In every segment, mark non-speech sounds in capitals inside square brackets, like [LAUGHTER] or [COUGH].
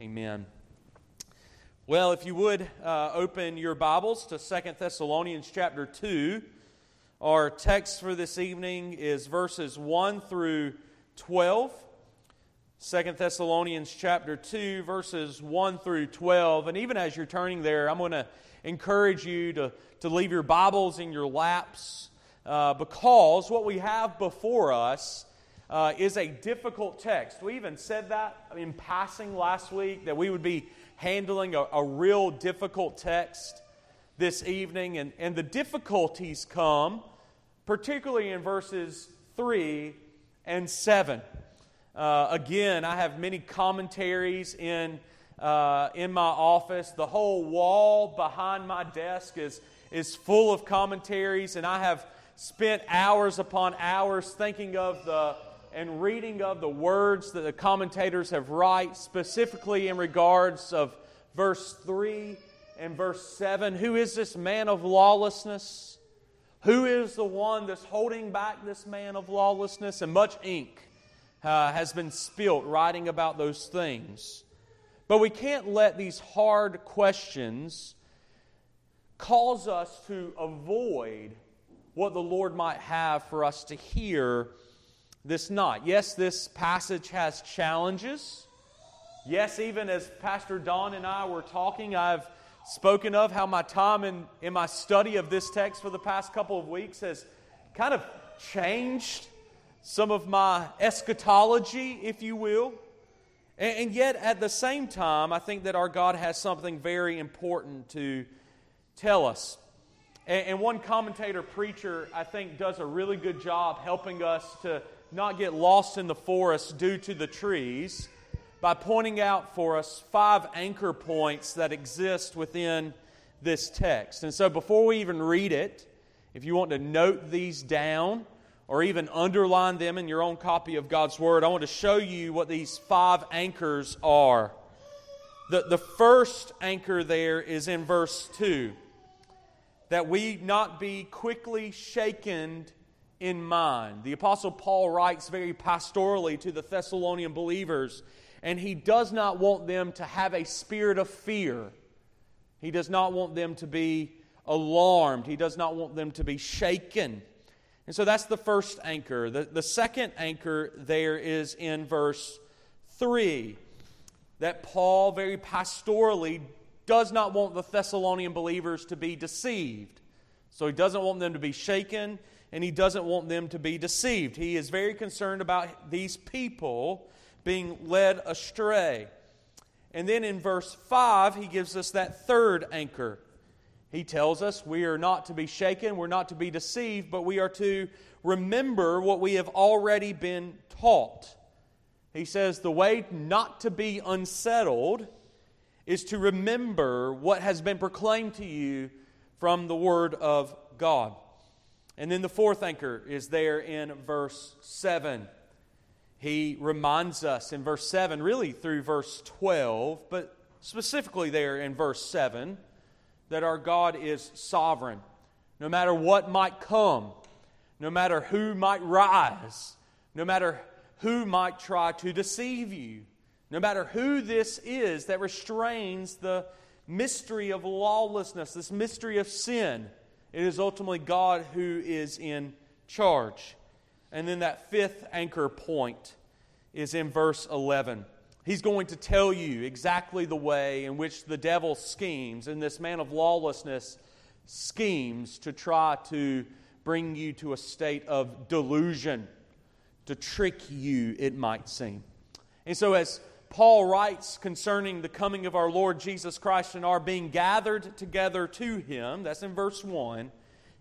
Amen. Well, if you would uh, open your Bibles to Second Thessalonians chapter 2, our text for this evening is verses 1 through 12. Second Thessalonians chapter 2, verses 1 through 12. And even as you're turning there, I'm going to encourage you to, to leave your Bibles in your laps uh, because what we have before us uh, is a difficult text. We even said that in passing last week that we would be handling a, a real difficult text this evening. And, and the difficulties come particularly in verses 3 and 7. Uh, again, I have many commentaries in, uh, in my office. The whole wall behind my desk is, is full of commentaries, and I have spent hours upon hours thinking of the and reading of the words that the commentators have write, specifically in regards of verse 3 and verse 7. Who is this man of lawlessness? Who is the one that's holding back this man of lawlessness? And much ink uh, has been spilt writing about those things. But we can't let these hard questions cause us to avoid what the Lord might have for us to hear this night. Yes, this passage has challenges. Yes, even as Pastor Don and I were talking, I've spoken of how my time in, in my study of this text for the past couple of weeks has kind of changed some of my eschatology, if you will. And, and yet, at the same time, I think that our God has something very important to tell us. And, and one commentator preacher, I think, does a really good job helping us to not get lost in the forest due to the trees by pointing out for us five anchor points that exist within this text. And so before we even read it, if you want to note these down or even underline them in your own copy of God's Word, I want to show you what these five anchors are. The, the first anchor there is in verse 2 that we not be quickly shaken in mind. The Apostle Paul writes very pastorally to the Thessalonian believers, and he does not want them to have a spirit of fear. He does not want them to be alarmed. He does not want them to be shaken. And so that's the first anchor. The, the second anchor there is in verse 3 that Paul, very pastorally, does not want the Thessalonian believers to be deceived. So he doesn't want them to be shaken and he doesn't want them to be deceived. He is very concerned about these people being led astray. And then in verse 5, he gives us that third anchor. He tells us we are not to be shaken, we're not to be deceived, but we are to remember what we have already been taught. He says the way not to be unsettled is to remember what has been proclaimed to you from the Word of God. And then the fourth anchor is there in verse 7. He reminds us in verse 7, really through verse 12, but specifically there in verse 7, that our God is sovereign. No matter what might come, no matter who might rise, no matter who might try to deceive you, no matter who this is that restrains the mystery of lawlessness, this mystery of sin, it is ultimately God who is in charge. And then that fifth anchor point is in verse 11. He's going to tell you exactly the way in which the devil schemes and this man of lawlessness schemes to try to bring you to a state of delusion, to trick you, it might seem. And so, as Paul writes concerning the coming of our Lord Jesus Christ and our being gathered together to him. That's in verse 1.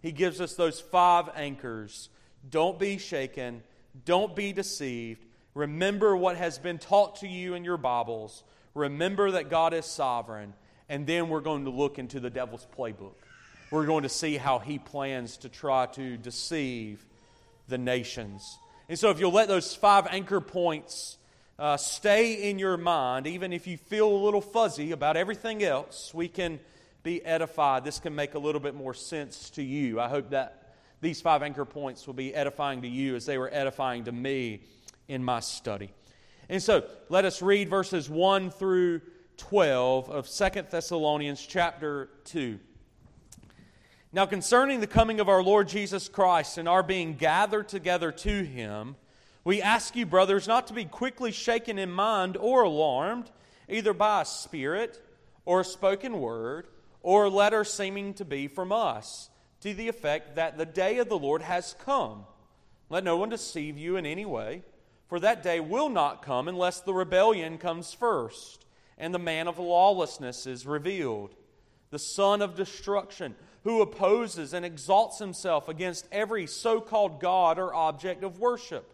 He gives us those five anchors. Don't be shaken. Don't be deceived. Remember what has been taught to you in your Bibles. Remember that God is sovereign. And then we're going to look into the devil's playbook. We're going to see how he plans to try to deceive the nations. And so, if you'll let those five anchor points uh, stay in your mind, even if you feel a little fuzzy about everything else, we can be edified. This can make a little bit more sense to you. I hope that these five anchor points will be edifying to you as they were edifying to me in my study. And so let us read verses 1 through 12 of Second Thessalonians chapter 2. Now, concerning the coming of our Lord Jesus Christ and our being gathered together to him, we ask you, brothers, not to be quickly shaken in mind or alarmed, either by a spirit or a spoken word or a letter seeming to be from us, to the effect that the day of the Lord has come. Let no one deceive you in any way, for that day will not come unless the rebellion comes first and the man of lawlessness is revealed, the son of destruction who opposes and exalts himself against every so called God or object of worship,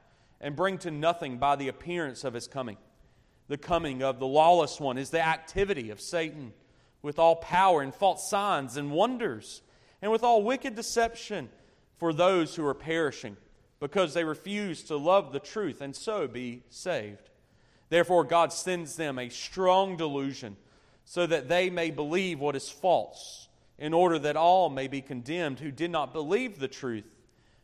and bring to nothing by the appearance of his coming. The coming of the lawless one is the activity of Satan with all power and false signs and wonders, and with all wicked deception for those who are perishing, because they refuse to love the truth and so be saved. Therefore, God sends them a strong delusion so that they may believe what is false in order that all may be condemned who did not believe the truth,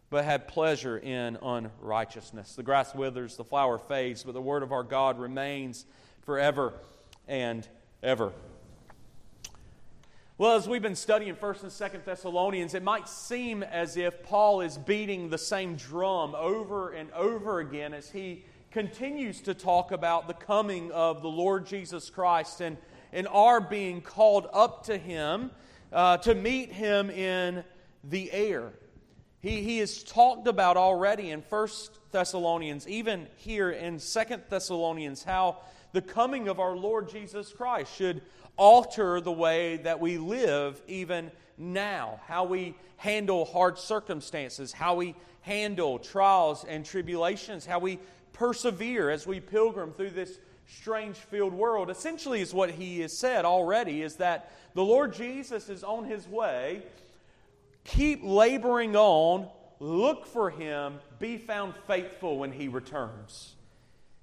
but had pleasure in unrighteousness. The grass withers, the flower fades, but the word of our God remains forever and ever. Well, as we've been studying 1st and 2nd Thessalonians, it might seem as if Paul is beating the same drum over and over again as he continues to talk about the coming of the Lord Jesus Christ and, and our being called up to him uh, to meet him in the air. He, he is talked about already in First Thessalonians, even here in Second Thessalonians, how the coming of our Lord Jesus Christ should alter the way that we live even now, how we handle hard circumstances, how we handle trials and tribulations, how we persevere as we pilgrim through this strange filled world. Essentially, is what he has said already is that the Lord Jesus is on his way. Keep laboring on. Look for him. Be found faithful when he returns.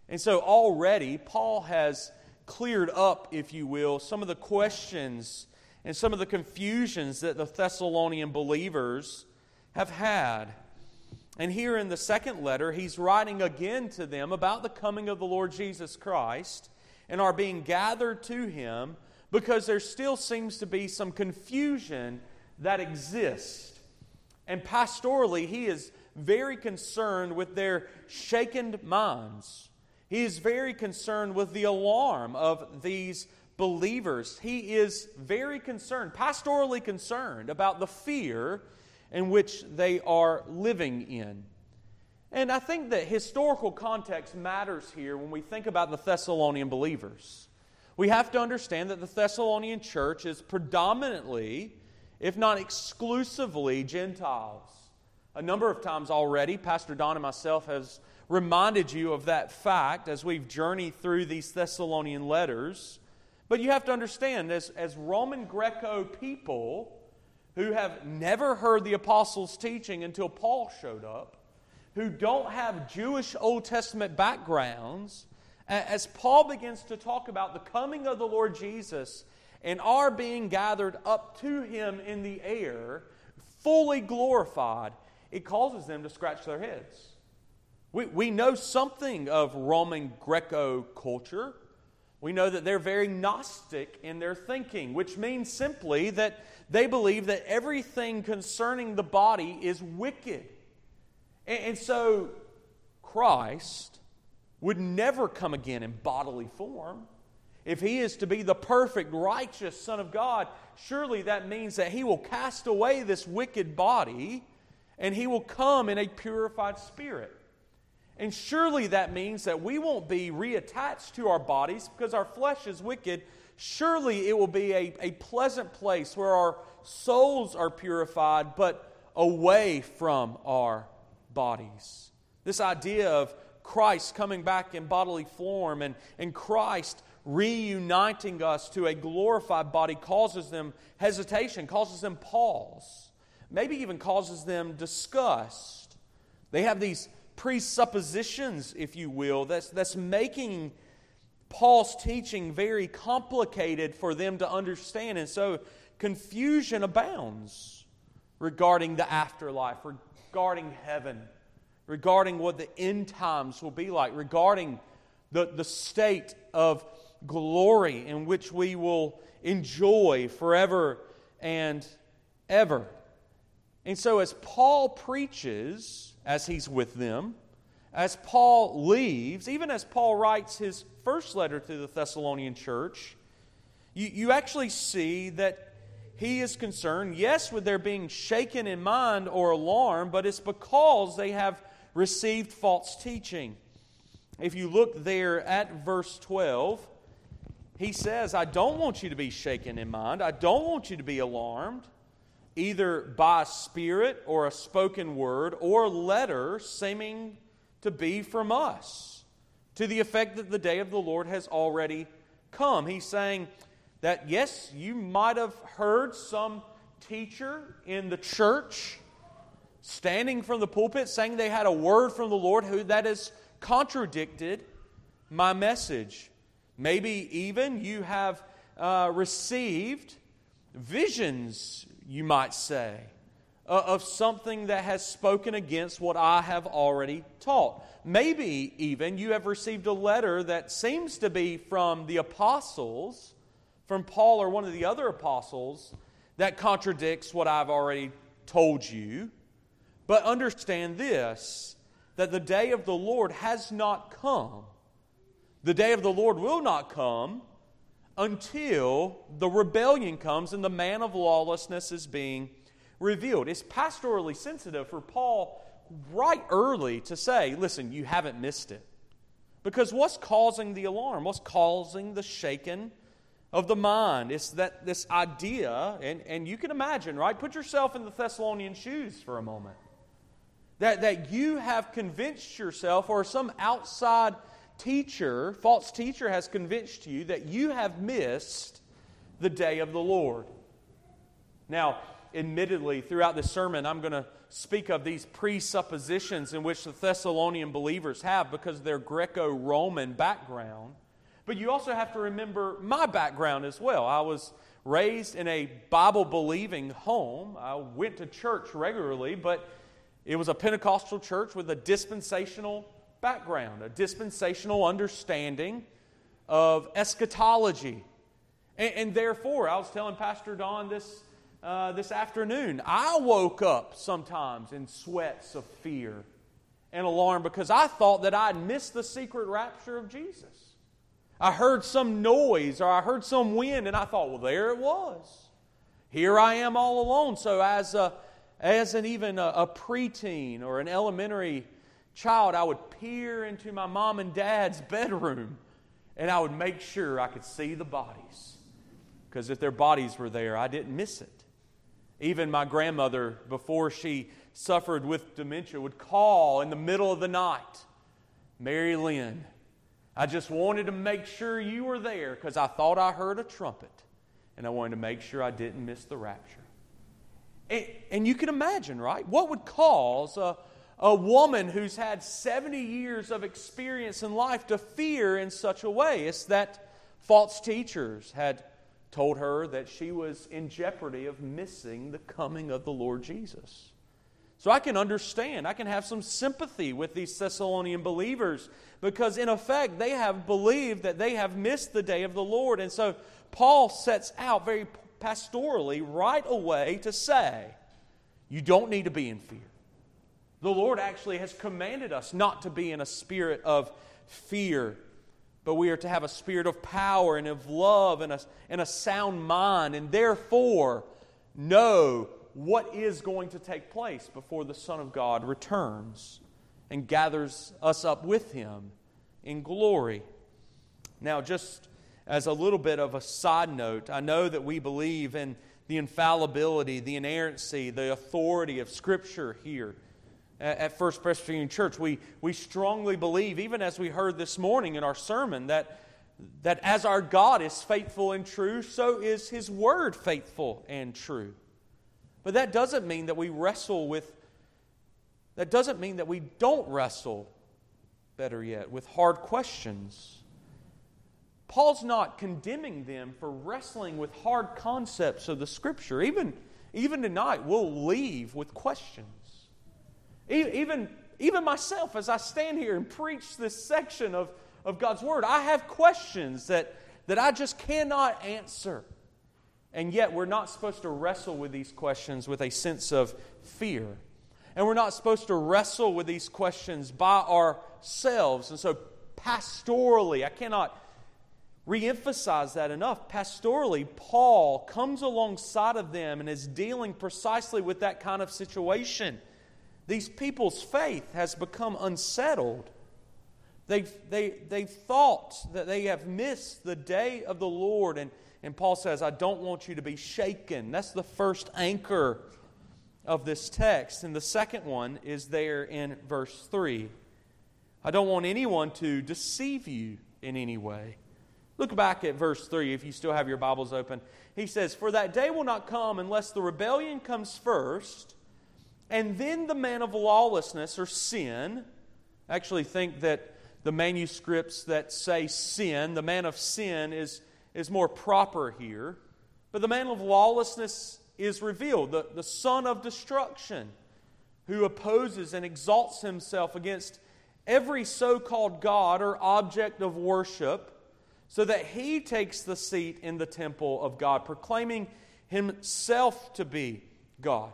And so, already, Paul has cleared up, if you will, some of the questions and some of the confusions that the Thessalonian believers have had. And here in the second letter, he's writing again to them about the coming of the Lord Jesus Christ and are being gathered to him because there still seems to be some confusion that exist. And pastorally, he is very concerned with their shaken minds. He is very concerned with the alarm of these believers. He is very concerned, pastorally concerned, about the fear in which they are living in. And I think that historical context matters here when we think about the Thessalonian believers we have to understand that the Thessalonian church is predominantly, if not exclusively, Gentiles. A number of times already, Pastor Don and myself has reminded you of that fact as we've journeyed through these Thessalonian letters. But you have to understand, as, as Roman Greco people who have never heard the apostles' teaching until Paul showed up, who don't have Jewish Old Testament backgrounds, as Paul begins to talk about the coming of the Lord Jesus and are being gathered up to him in the air, fully glorified, it causes them to scratch their heads. We, we know something of Roman Greco culture. We know that they're very Gnostic in their thinking, which means simply that they believe that everything concerning the body is wicked. And, and so, Christ would never come again in bodily form. If he is to be the perfect, righteous Son of God, surely that means that he will cast away this wicked body and he will come in a purified spirit. And surely that means that we won't be reattached to our bodies because our flesh is wicked. Surely it will be a, a pleasant place where our souls are purified, but away from our bodies. This idea of Christ coming back in bodily form and, and Christ reuniting us to a glorified body causes them hesitation, causes them pause, maybe even causes them disgust. They have these presuppositions, if you will, that's, that's making Paul's teaching very complicated for them to understand. And so confusion abounds regarding the afterlife, regarding heaven, regarding what the end times will be like, regarding the, the state of glory in which we will enjoy forever and ever. And so, as Paul preaches, as he's with them, as Paul leaves, even as Paul writes his first letter to the Thessalonian church, you, you actually see that he is concerned, yes, with their being shaken in mind or alarmed, but it's because they have received false teaching. If you look there at verse 12, he says, I don't want you to be shaken in mind. I don't want you to be alarmed, either by a spirit or a spoken word or letter seeming to be from us, to the effect that the day of the Lord has already come. He's saying that, yes, you might have heard some teacher in the church standing from the pulpit saying they had a word from the Lord who that has contradicted my message. Maybe even you have uh, received visions, you might say, uh, of something that has spoken against what I have already taught. Maybe even you have received a letter that seems to be from the apostles, from Paul or one of the other apostles, that contradicts what I've already told you. But understand this that the day of the Lord has not come the day of the Lord will not come until the rebellion comes and the man of lawlessness is being revealed. It's pastorally sensitive for Paul right early to say, listen, you haven't missed it. Because what's causing the alarm? What's causing the shaken of the mind? It's that this idea, and, and you can imagine, right? Put yourself in the Thessalonian shoes for a moment. That, that you have convinced yourself, or some outside teacher, false teacher, has convinced you that you have missed the day of the Lord. Now, admittedly, throughout this sermon, I'm going to speak of these presuppositions in which the Thessalonian believers have because of their Greco Roman background. But you also have to remember my background as well. I was raised in a Bible believing home. I went to church regularly, but it was a Pentecostal church with a dispensational background, a dispensational understanding of eschatology. And, and therefore, I was telling Pastor Don this, uh, this afternoon, I woke up sometimes in sweats of fear and alarm because I thought that I'd missed the secret rapture of Jesus. I heard some noise or I heard some wind, and I thought, well, there it was. Here I am all alone. So, as, a, as an even a, a preteen or an elementary child, I would peer into my mom and dad's bedroom and I would make sure I could see the bodies. Because if their bodies were there, I didn't miss it. Even my grandmother, before she suffered with dementia, would call in the middle of the night Mary Lynn, I just wanted to make sure you were there because I thought I heard a trumpet and I wanted to make sure I didn't miss the rapture. And, and you can imagine, right? What would cause a, a woman who's had 70 years of experience in life to fear in such a way. It's that false teachers had told her that she was in jeopardy of missing the coming of the Lord Jesus. So I can understand, I can have some sympathy with these Thessalonian believers because, in effect, they have believed that they have missed the day of the Lord. And so Paul sets out very pastorally right away to say, You don't need to be in fear. The Lord actually has commanded us not to be in a spirit of fear, but we are to have a spirit of power and of love and a, and a sound mind, and therefore know what is going to take place before the Son of God returns and gathers us up with him in glory. Now, just as a little bit of a side note, I know that we believe in the infallibility, the inerrancy, the authority of Scripture here. At First Presbyterian Church. We, we strongly believe, even as we heard this morning in our sermon, that, that as our God is faithful and true, so is His Word faithful and true. But that doesn't mean that we wrestle with, that doesn't mean that we don't wrestle, better yet, with hard questions. Paul's not condemning them for wrestling with hard concepts of the Scripture. Even, even tonight, we'll leave with questions. Even, even myself, as I stand here and preach this section of, of God's Word, I have questions that, that I just cannot answer. And yet, we're not supposed to wrestle with these questions with a sense of fear. And we're not supposed to wrestle with these questions by ourselves. And so, pastorally, I cannot reemphasize that enough. Pastorally, Paul comes alongside of them and is dealing precisely with that kind of situation. These people's faith has become unsettled. They've, they, they've thought that they have missed the day of the Lord. And, and Paul says, I don't want you to be shaken. That's the first anchor of this text. And the second one is there in verse 3. I don't want anyone to deceive you in any way. Look back at verse 3 if you still have your Bibles open. He says, For that day will not come unless the rebellion comes first and then the man of lawlessness or sin, I actually think that the manuscripts that say sin, the man of sin is, is more proper here. But the man of lawlessness is revealed, the, the son of destruction, who opposes and exalts himself against every so called God or object of worship, so that he takes the seat in the temple of God, proclaiming himself to be God.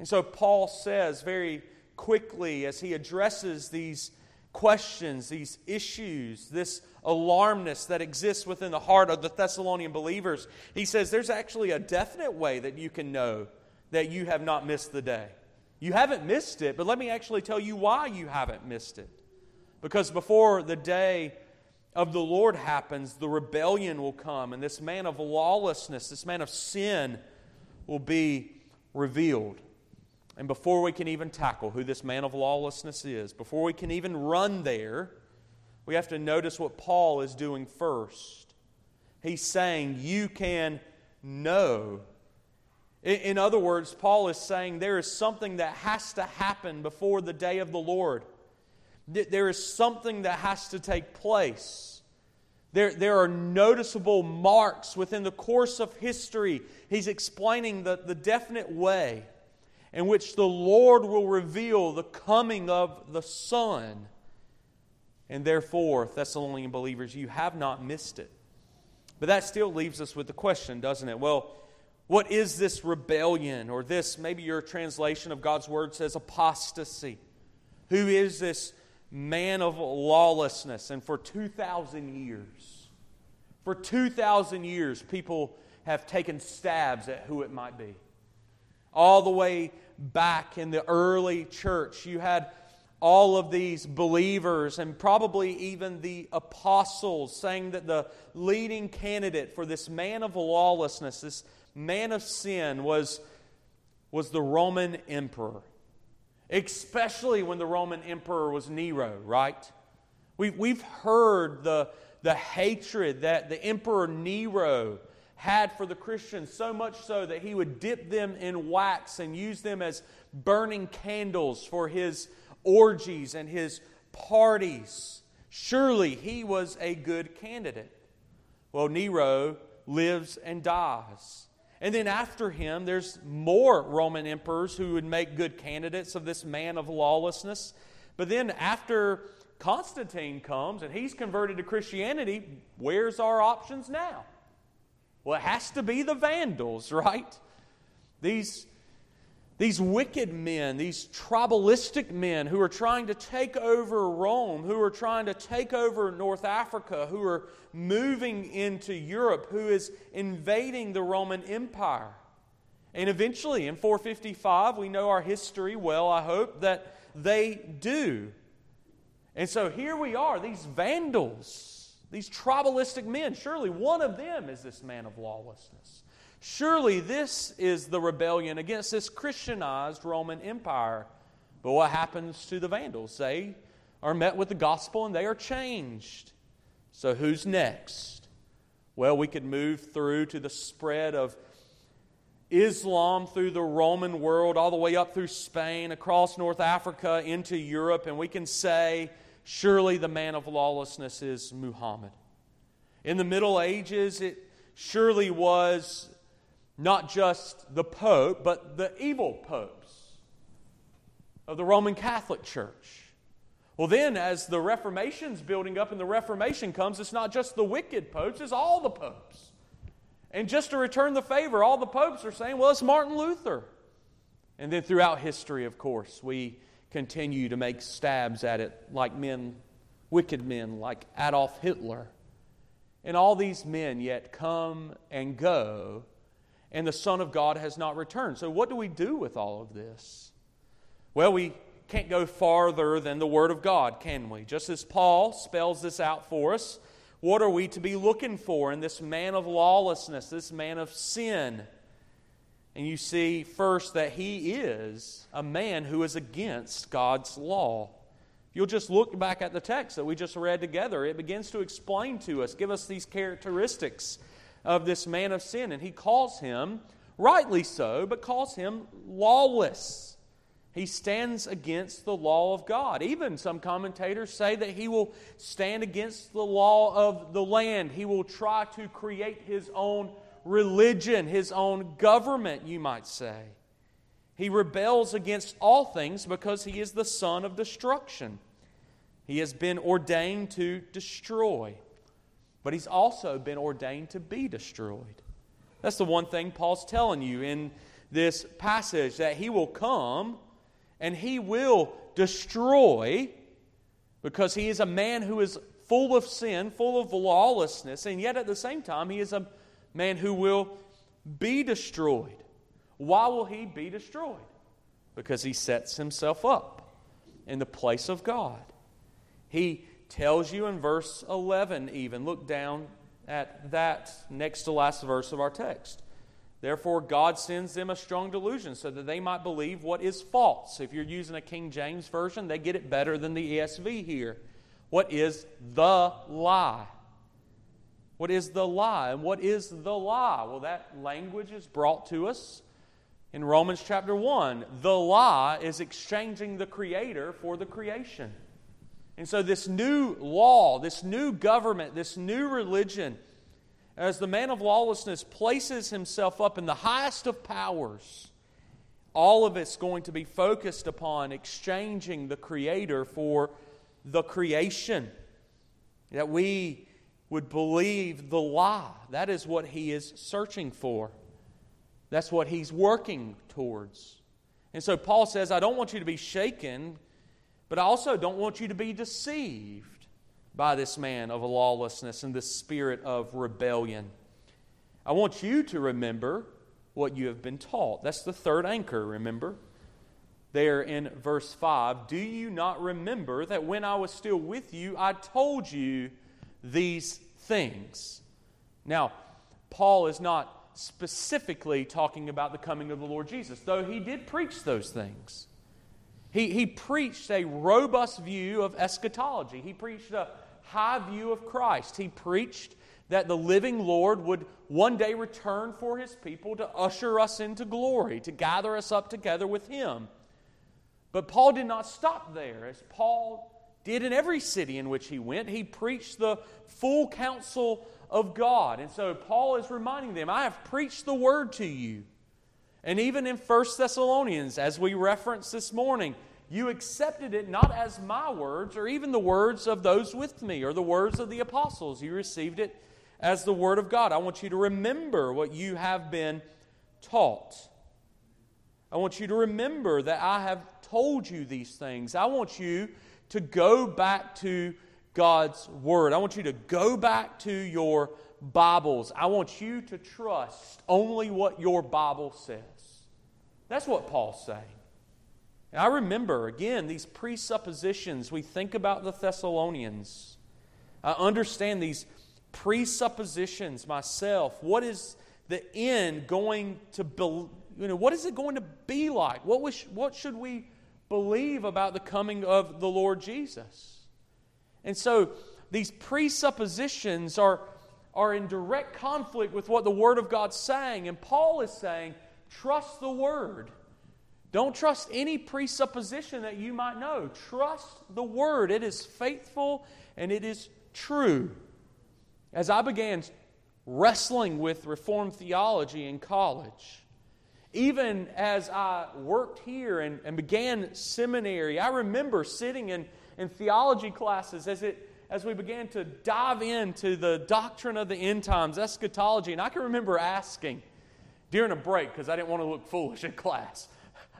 And so Paul says very quickly as he addresses these questions, these issues, this alarmness that exists within the heart of the Thessalonian believers, he says there's actually a definite way that you can know that you have not missed the day. You haven't missed it, but let me actually tell you why you haven't missed it. Because before the day of the Lord happens, the rebellion will come, and this man of lawlessness, this man of sin, will be revealed. And before we can even tackle who this man of lawlessness is, before we can even run there, we have to notice what Paul is doing first. He's saying, You can know. In other words, Paul is saying there is something that has to happen before the day of the Lord. There is something that has to take place. There, there are noticeable marks within the course of history. He's explaining the, the definite way in which the Lord will reveal the coming of the Son. And therefore, Thessalonian believers, you have not missed it. But that still leaves us with the question, doesn't it? Well, what is this rebellion? Or this, maybe your translation of God's word says apostasy. Who is this man of lawlessness? And for 2,000 years, for 2,000 years, people have taken stabs at who it might be all the way back in the early church. You had all of these believers and probably even the apostles saying that the leading candidate for this man of lawlessness, this man of sin, was, was the Roman emperor. Especially when the Roman emperor was Nero, right? We've, we've heard the, the hatred that the emperor Nero had for the Christians, so much so that he would dip them in wax and use them as burning candles for his orgies and his parties. Surely he was a good candidate. Well, Nero lives and dies. And then after him, there's more Roman emperors who would make good candidates of this man of lawlessness. But then after Constantine comes and he's converted to Christianity, where's our options now? Well, it has to be the Vandals, right? These, these wicked men, these tribalistic men who are trying to take over Rome, who are trying to take over North Africa, who are moving into Europe, who is invading the Roman Empire. And eventually, in 455, we know our history well, I hope, that they do. And so here we are, these Vandals these tribalistic men, surely one of them is this man of lawlessness. Surely this is the rebellion against this Christianized Roman Empire. But what happens to the Vandals? They are met with the gospel and they are changed. So, who's next? Well, we could move through to the spread of Islam through the Roman world, all the way up through Spain, across North Africa, into Europe, and we can say, surely the man of lawlessness is Muhammad. In the Middle Ages, it surely was not just the Pope, but the evil popes of the Roman Catholic Church. Well, then, as the Reformation's building up and the Reformation comes, it's not just the wicked popes, it's all the popes. And just to return the favor, all the popes are saying, well, it's Martin Luther. And then throughout history, of course, we continue to make stabs at it like men, wicked men like Adolf Hitler. And all these men yet come and go, and the Son of God has not returned. So, what do we do with all of this? Well, we can't go farther than the Word of God, can we? Just as Paul spells this out for us, what are we to be looking for in this man of lawlessness, this man of sin? And you see first that he is a man who is against God's law. If you'll just look back at the text that we just read together, it begins to explain to us, give us these characteristics of this man of sin. And he calls him, rightly so, but calls him lawless. He stands against the law of God. Even some commentators say that he will stand against the law of the land. He will try to create his own religion, his own government, you might say. He rebels against all things because he is the son of destruction. He has been ordained to destroy, but he's also been ordained to be destroyed. That's the one thing Paul's telling you in this passage that he will come and he will destroy because he is a man who is full of sin, full of lawlessness, and yet at the same time, he is a man who will be destroyed. Why will he be destroyed? Because he sets himself up in the place of God. He tells you in verse 11, even, look down at that next to last verse of our text. Therefore, God sends them a strong delusion so that they might believe what is false. If you're using a King James Version, they get it better than the ESV here. What is the lie? What is the law? And what is the law? Well, that language is brought to us in Romans chapter 1. The law is exchanging the Creator for the creation. And so, this new law, this new government, this new religion, as the man of lawlessness places himself up in the highest of powers, all of it's going to be focused upon exchanging the Creator for the creation. That we would believe the lie. That is what he is searching for. That's what he's working towards. And so Paul says, I don't want you to be shaken, but I also don't want you to be deceived by this man of lawlessness and this spirit of rebellion. I want you to remember what you have been taught. That's the third anchor, remember? There in verse 5 Do you not remember that when I was still with you, I told you these things? Now, Paul is not specifically talking about the coming of the Lord Jesus, though he did preach those things. He, he preached a robust view of eschatology. He preached a high view of Christ. He preached that the living Lord would one day return for his people to usher us into glory, to gather us up together with him. But Paul did not stop there. As Paul did in every city in which he went, he preached the full counsel of God. And so Paul is reminding them, I have preached the word to you. And even in 1 Thessalonians, as we referenced this morning, you accepted it not as my words or even the words of those with me or the words of the apostles. You received it as the word of God. I want you to remember what you have been taught. I want you to remember that I have told you these things. I want you to go back to God's word. I want you to go back to your Bibles. I want you to trust only what your Bible says. That's what Paul's saying. And I remember, again, these presuppositions. We think about the Thessalonians. I understand these presuppositions myself. What is the end going to be? You know, what is it going to be like? What, was, what should we believe about the coming of the Lord Jesus. And so these presuppositions are, are in direct conflict with what the Word of God's saying. And Paul is saying, trust the Word. Don't trust any presupposition that you might know. Trust the Word. It is faithful and it is true. As I began wrestling with Reformed theology in college, even as I worked here and, and began seminary, I remember sitting in, in theology classes as, it, as we began to dive into the doctrine of the end times, eschatology, and I can remember asking during a break, because I didn't want to look foolish in class,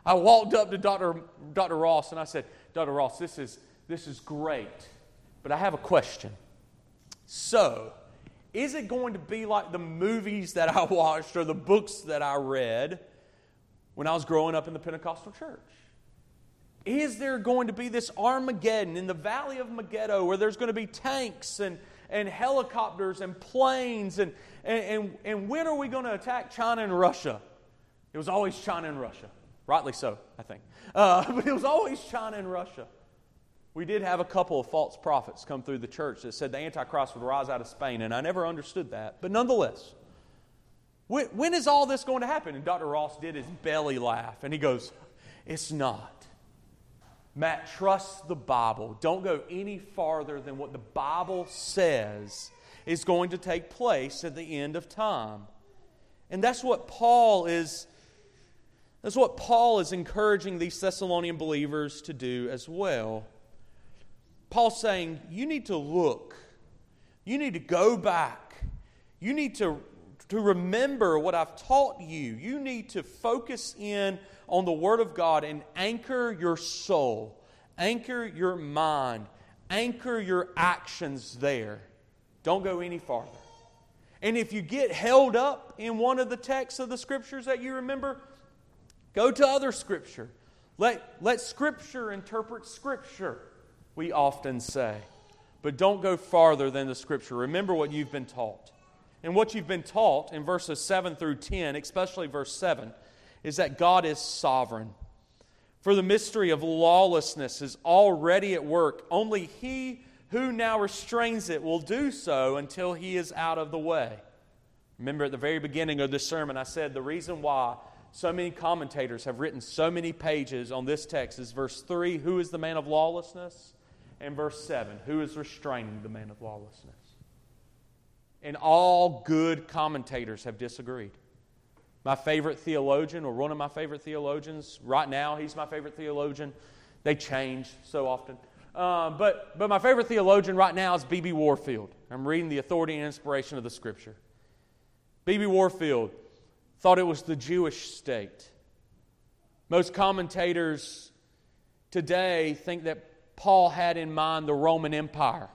I walked up to Dr. Dr. Ross and I said, Dr. Ross, this is, this is great, but I have a question. So, is it going to be like the movies that I [LAUGHS] watched or the books that I read when I was growing up in the Pentecostal church? Is there going to be this Armageddon in the valley of Megiddo where there's going to be tanks and, and helicopters and planes? And, and, and, and when are we going to attack China and Russia? It was always China and Russia. Rightly so, I think. Uh, [LAUGHS] but it was always China and Russia. We did have a couple of false prophets come through the church that said the Antichrist would rise out of Spain, and I never understood that. But nonetheless, when, when is all this going to happen? And Dr. Ross did his belly laugh, and he goes, It's not. Matt, trust the Bible. Don't go any farther than what the Bible says is going to take place at the end of time. And that's what Paul is that's what Paul is encouraging these Thessalonian believers to do as well. Paul's saying, you need to look. You need to go back. You need to, to remember what I've taught you. You need to focus in on the Word of God and anchor your soul, anchor your mind, anchor your actions there. Don't go any farther. And if you get held up in one of the texts of the scriptures that you remember, go to other scripture. Let, let scripture interpret scripture we often say. But don't go farther than the Scripture. Remember what you've been taught. And what you've been taught in verses 7 through 10, especially verse 7, is that God is sovereign. For the mystery of lawlessness is already at work. Only he who now restrains it will do so until he is out of the way. Remember at the very beginning of this sermon, I said the reason why so many commentators have written so many pages on this text is verse 3 Who is the man of lawlessness? and verse 7 Who is restraining the man of lawlessness? And all good commentators have disagreed. My favorite theologian, or one of my favorite theologians, right now, he's my favorite theologian. They change so often. Uh, but, but my favorite theologian right now is B.B. Warfield. I'm reading the authority and inspiration of the Scripture. B.B. Warfield thought it was the Jewish state. Most commentators today think that Paul had in mind the Roman Empire.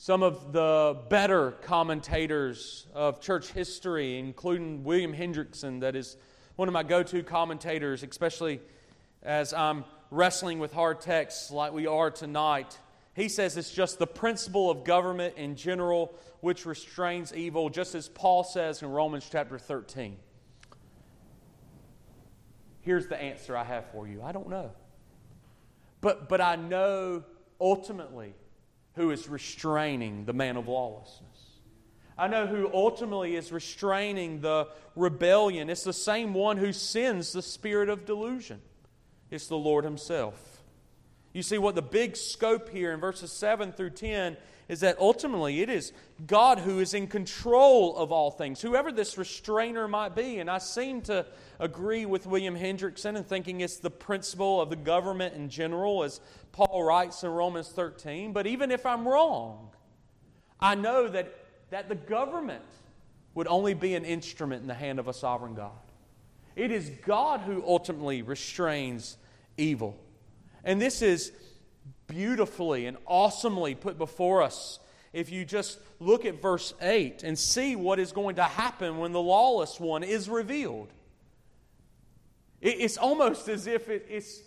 Some of the better commentators of church history, including William Hendriksen, that is one of my go to commentators, especially as I'm wrestling with hard texts like we are tonight. He says it's just the principle of government in general which restrains evil, just as Paul says in Romans chapter 13. Here's the answer I have for you I don't know. But, but I know ultimately who is restraining the man of lawlessness. I know who ultimately is restraining the rebellion. It's the same one who sends the spirit of delusion. It's the Lord Himself. You see, what the big scope here in verses 7 through 10 is that ultimately it is God who is in control of all things, whoever this restrainer might be. And I seem to agree with William Hendriksen in thinking it's the principle of the government in general, as Paul writes in Romans 13. But even if I'm wrong, I know that, that the government would only be an instrument in the hand of a sovereign God. It is God who ultimately restrains evil. And this is beautifully and awesomely put before us if you just look at verse 8 and see what is going to happen when the lawless one is revealed. It's almost as if it, it's,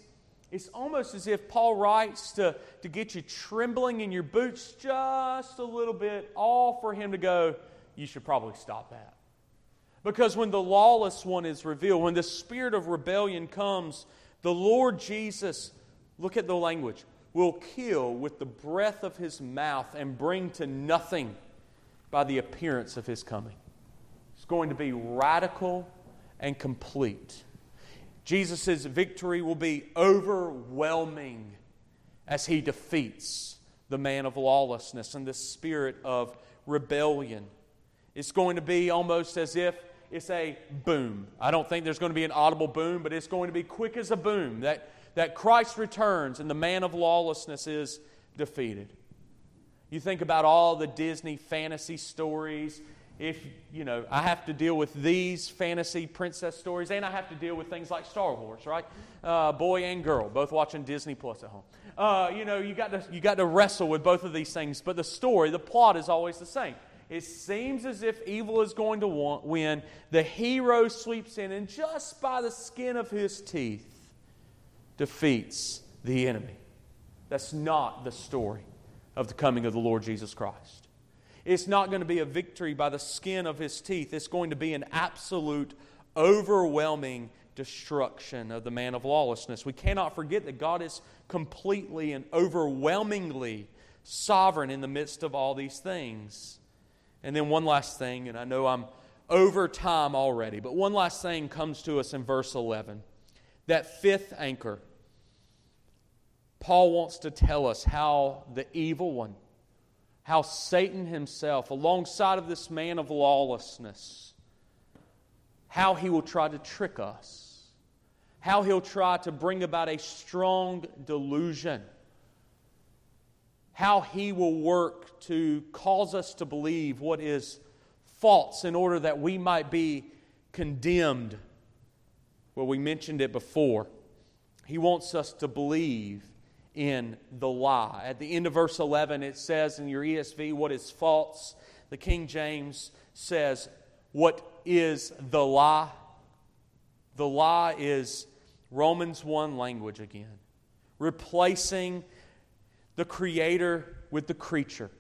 it's almost as if Paul writes to, to get you trembling in your boots just a little bit, all for him to go, you should probably stop that. Because when the lawless one is revealed, when the spirit of rebellion comes The Lord Jesus, look at the language, will kill with the breath of his mouth and bring to nothing by the appearance of his coming. It's going to be radical and complete. Jesus' victory will be overwhelming as he defeats the man of lawlessness and the spirit of rebellion. It's going to be almost as if it's a boom. I don't think there's going to be an audible boom, but it's going to be quick as a boom that, that Christ returns and the man of lawlessness is defeated. You think about all the Disney fantasy stories. If, you know, I have to deal with these fantasy princess stories, and I have to deal with things like Star Wars, right? Uh, boy and girl, both watching Disney Plus at home. Uh, you know, you got, to, you got to wrestle with both of these things, but the story, the plot is always the same. It seems as if evil is going to win. The hero sweeps in and just by the skin of his teeth defeats the enemy. That's not the story of the coming of the Lord Jesus Christ. It's not going to be a victory by the skin of his teeth. It's going to be an absolute, overwhelming destruction of the man of lawlessness. We cannot forget that God is completely and overwhelmingly sovereign in the midst of all these things. And then one last thing, and I know I'm over time already, but one last thing comes to us in verse 11. That fifth anchor. Paul wants to tell us how the evil one, how Satan himself, alongside of this man of lawlessness, how he will try to trick us, how he'll try to bring about a strong delusion how he will work to cause us to believe what is false in order that we might be condemned. Well, we mentioned it before. He wants us to believe in the lie. At the end of verse 11, it says in your ESV, what is false. The King James says, what is the lie? The lie is Romans 1 language again, replacing the Creator with the creature,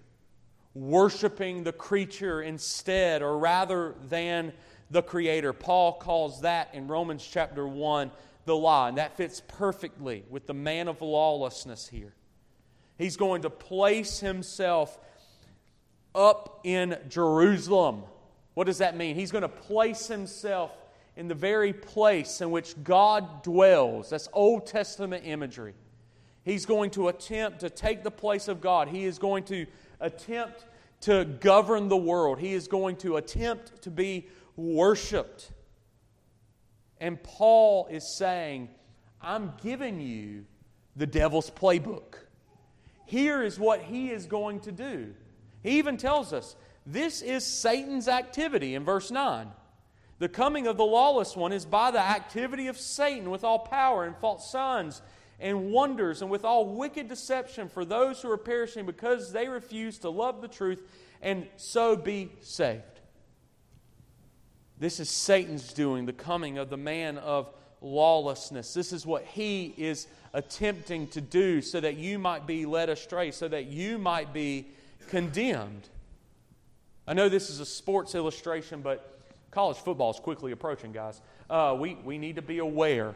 worshiping the creature instead or rather than the Creator. Paul calls that in Romans chapter 1 the lie, and that fits perfectly with the man of lawlessness here. He's going to place himself up in Jerusalem. What does that mean? He's going to place himself in the very place in which God dwells. That's Old Testament imagery. He's going to attempt to take the place of God. He is going to attempt to govern the world. He is going to attempt to be worshiped. And Paul is saying, I'm giving you the devil's playbook. Here is what he is going to do. He even tells us this is Satan's activity in verse 9. The coming of the lawless one is by the activity of Satan with all power and false signs and wonders and with all wicked deception for those who are perishing because they refuse to love the truth and so be saved. This is Satan's doing, the coming of the man of lawlessness. This is what he is attempting to do so that you might be led astray, so that you might be condemned. I know this is a sports illustration, but college football is quickly approaching, guys. Uh, we, we need to be aware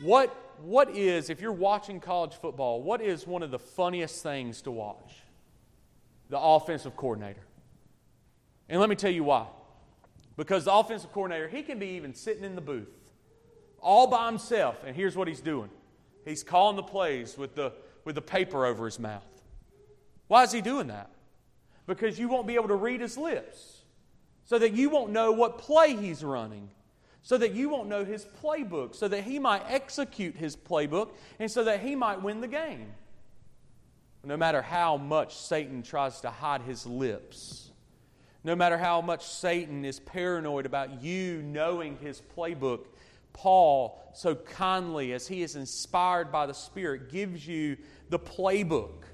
What, what is, if you're watching college football, what is one of the funniest things to watch? The offensive coordinator. And let me tell you why. Because the offensive coordinator, he can be even sitting in the booth all by himself, and here's what he's doing he's calling the plays with the, with the paper over his mouth. Why is he doing that? Because you won't be able to read his lips, so that you won't know what play he's running so that you won't know his playbook, so that he might execute his playbook, and so that he might win the game. No matter how much Satan tries to hide his lips, no matter how much Satan is paranoid about you knowing his playbook, Paul, so kindly, as he is inspired by the Spirit, gives you the playbook.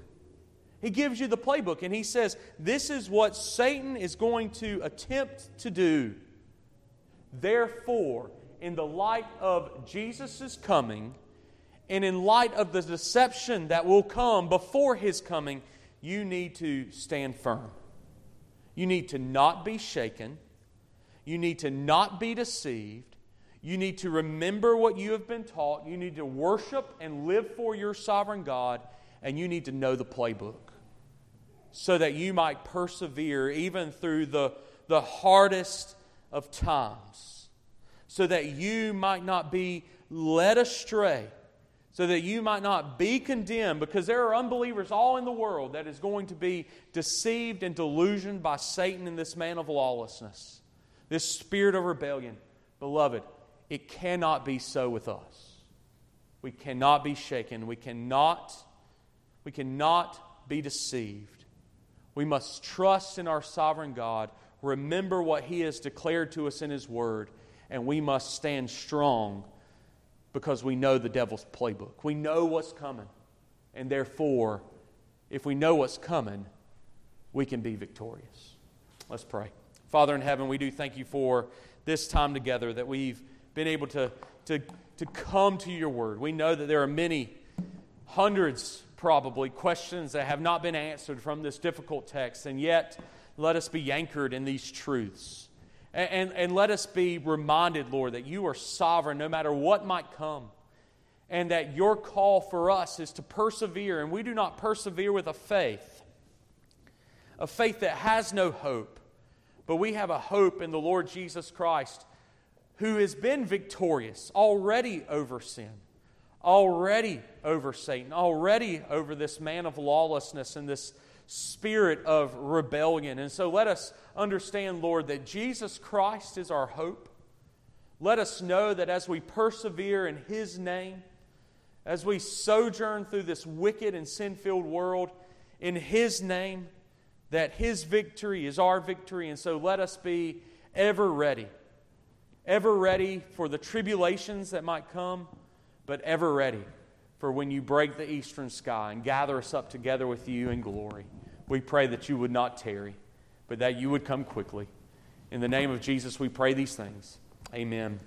He gives you the playbook, and he says, This is what Satan is going to attempt to do. Therefore, in the light of Jesus' coming, and in light of the deception that will come before his coming, you need to stand firm. You need to not be shaken. You need to not be deceived. You need to remember what you have been taught. You need to worship and live for your sovereign God. And you need to know the playbook so that you might persevere even through the, the hardest of times. So that you might not be led astray. So that you might not be condemned, because there are unbelievers all in the world that is going to be deceived and delusioned by Satan and this man of lawlessness, this spirit of rebellion. Beloved, it cannot be so with us. We cannot be shaken. We cannot, we cannot be deceived. We must trust in our sovereign God, remember what He has declared to us in His Word, and we must stand strong because we know the devil's playbook. We know what's coming. And therefore, if we know what's coming, we can be victorious. Let's pray. Father in heaven, we do thank you for this time together that we've been able to, to, to come to your word. We know that there are many, hundreds probably, questions that have not been answered from this difficult text, and yet let us be anchored in these truths. And, and, and let us be reminded, Lord, that you are sovereign no matter what might come. And that your call for us is to persevere, and we do not persevere with a faith, a faith that has no hope, but we have a hope in the Lord Jesus Christ who has been victorious already over sin, already over Satan, already over this man of lawlessness and this spirit of rebellion. And so let us understand, Lord, that Jesus Christ is our hope. Let us know that as we persevere in His name, as we sojourn through this wicked and sin filled world in His name, that His victory is our victory. And so let us be ever ready ever ready for the tribulations that might come, but ever ready for when you break the eastern sky and gather us up together with you in glory. We pray that you would not tarry, but that you would come quickly. In the name of Jesus, we pray these things. Amen.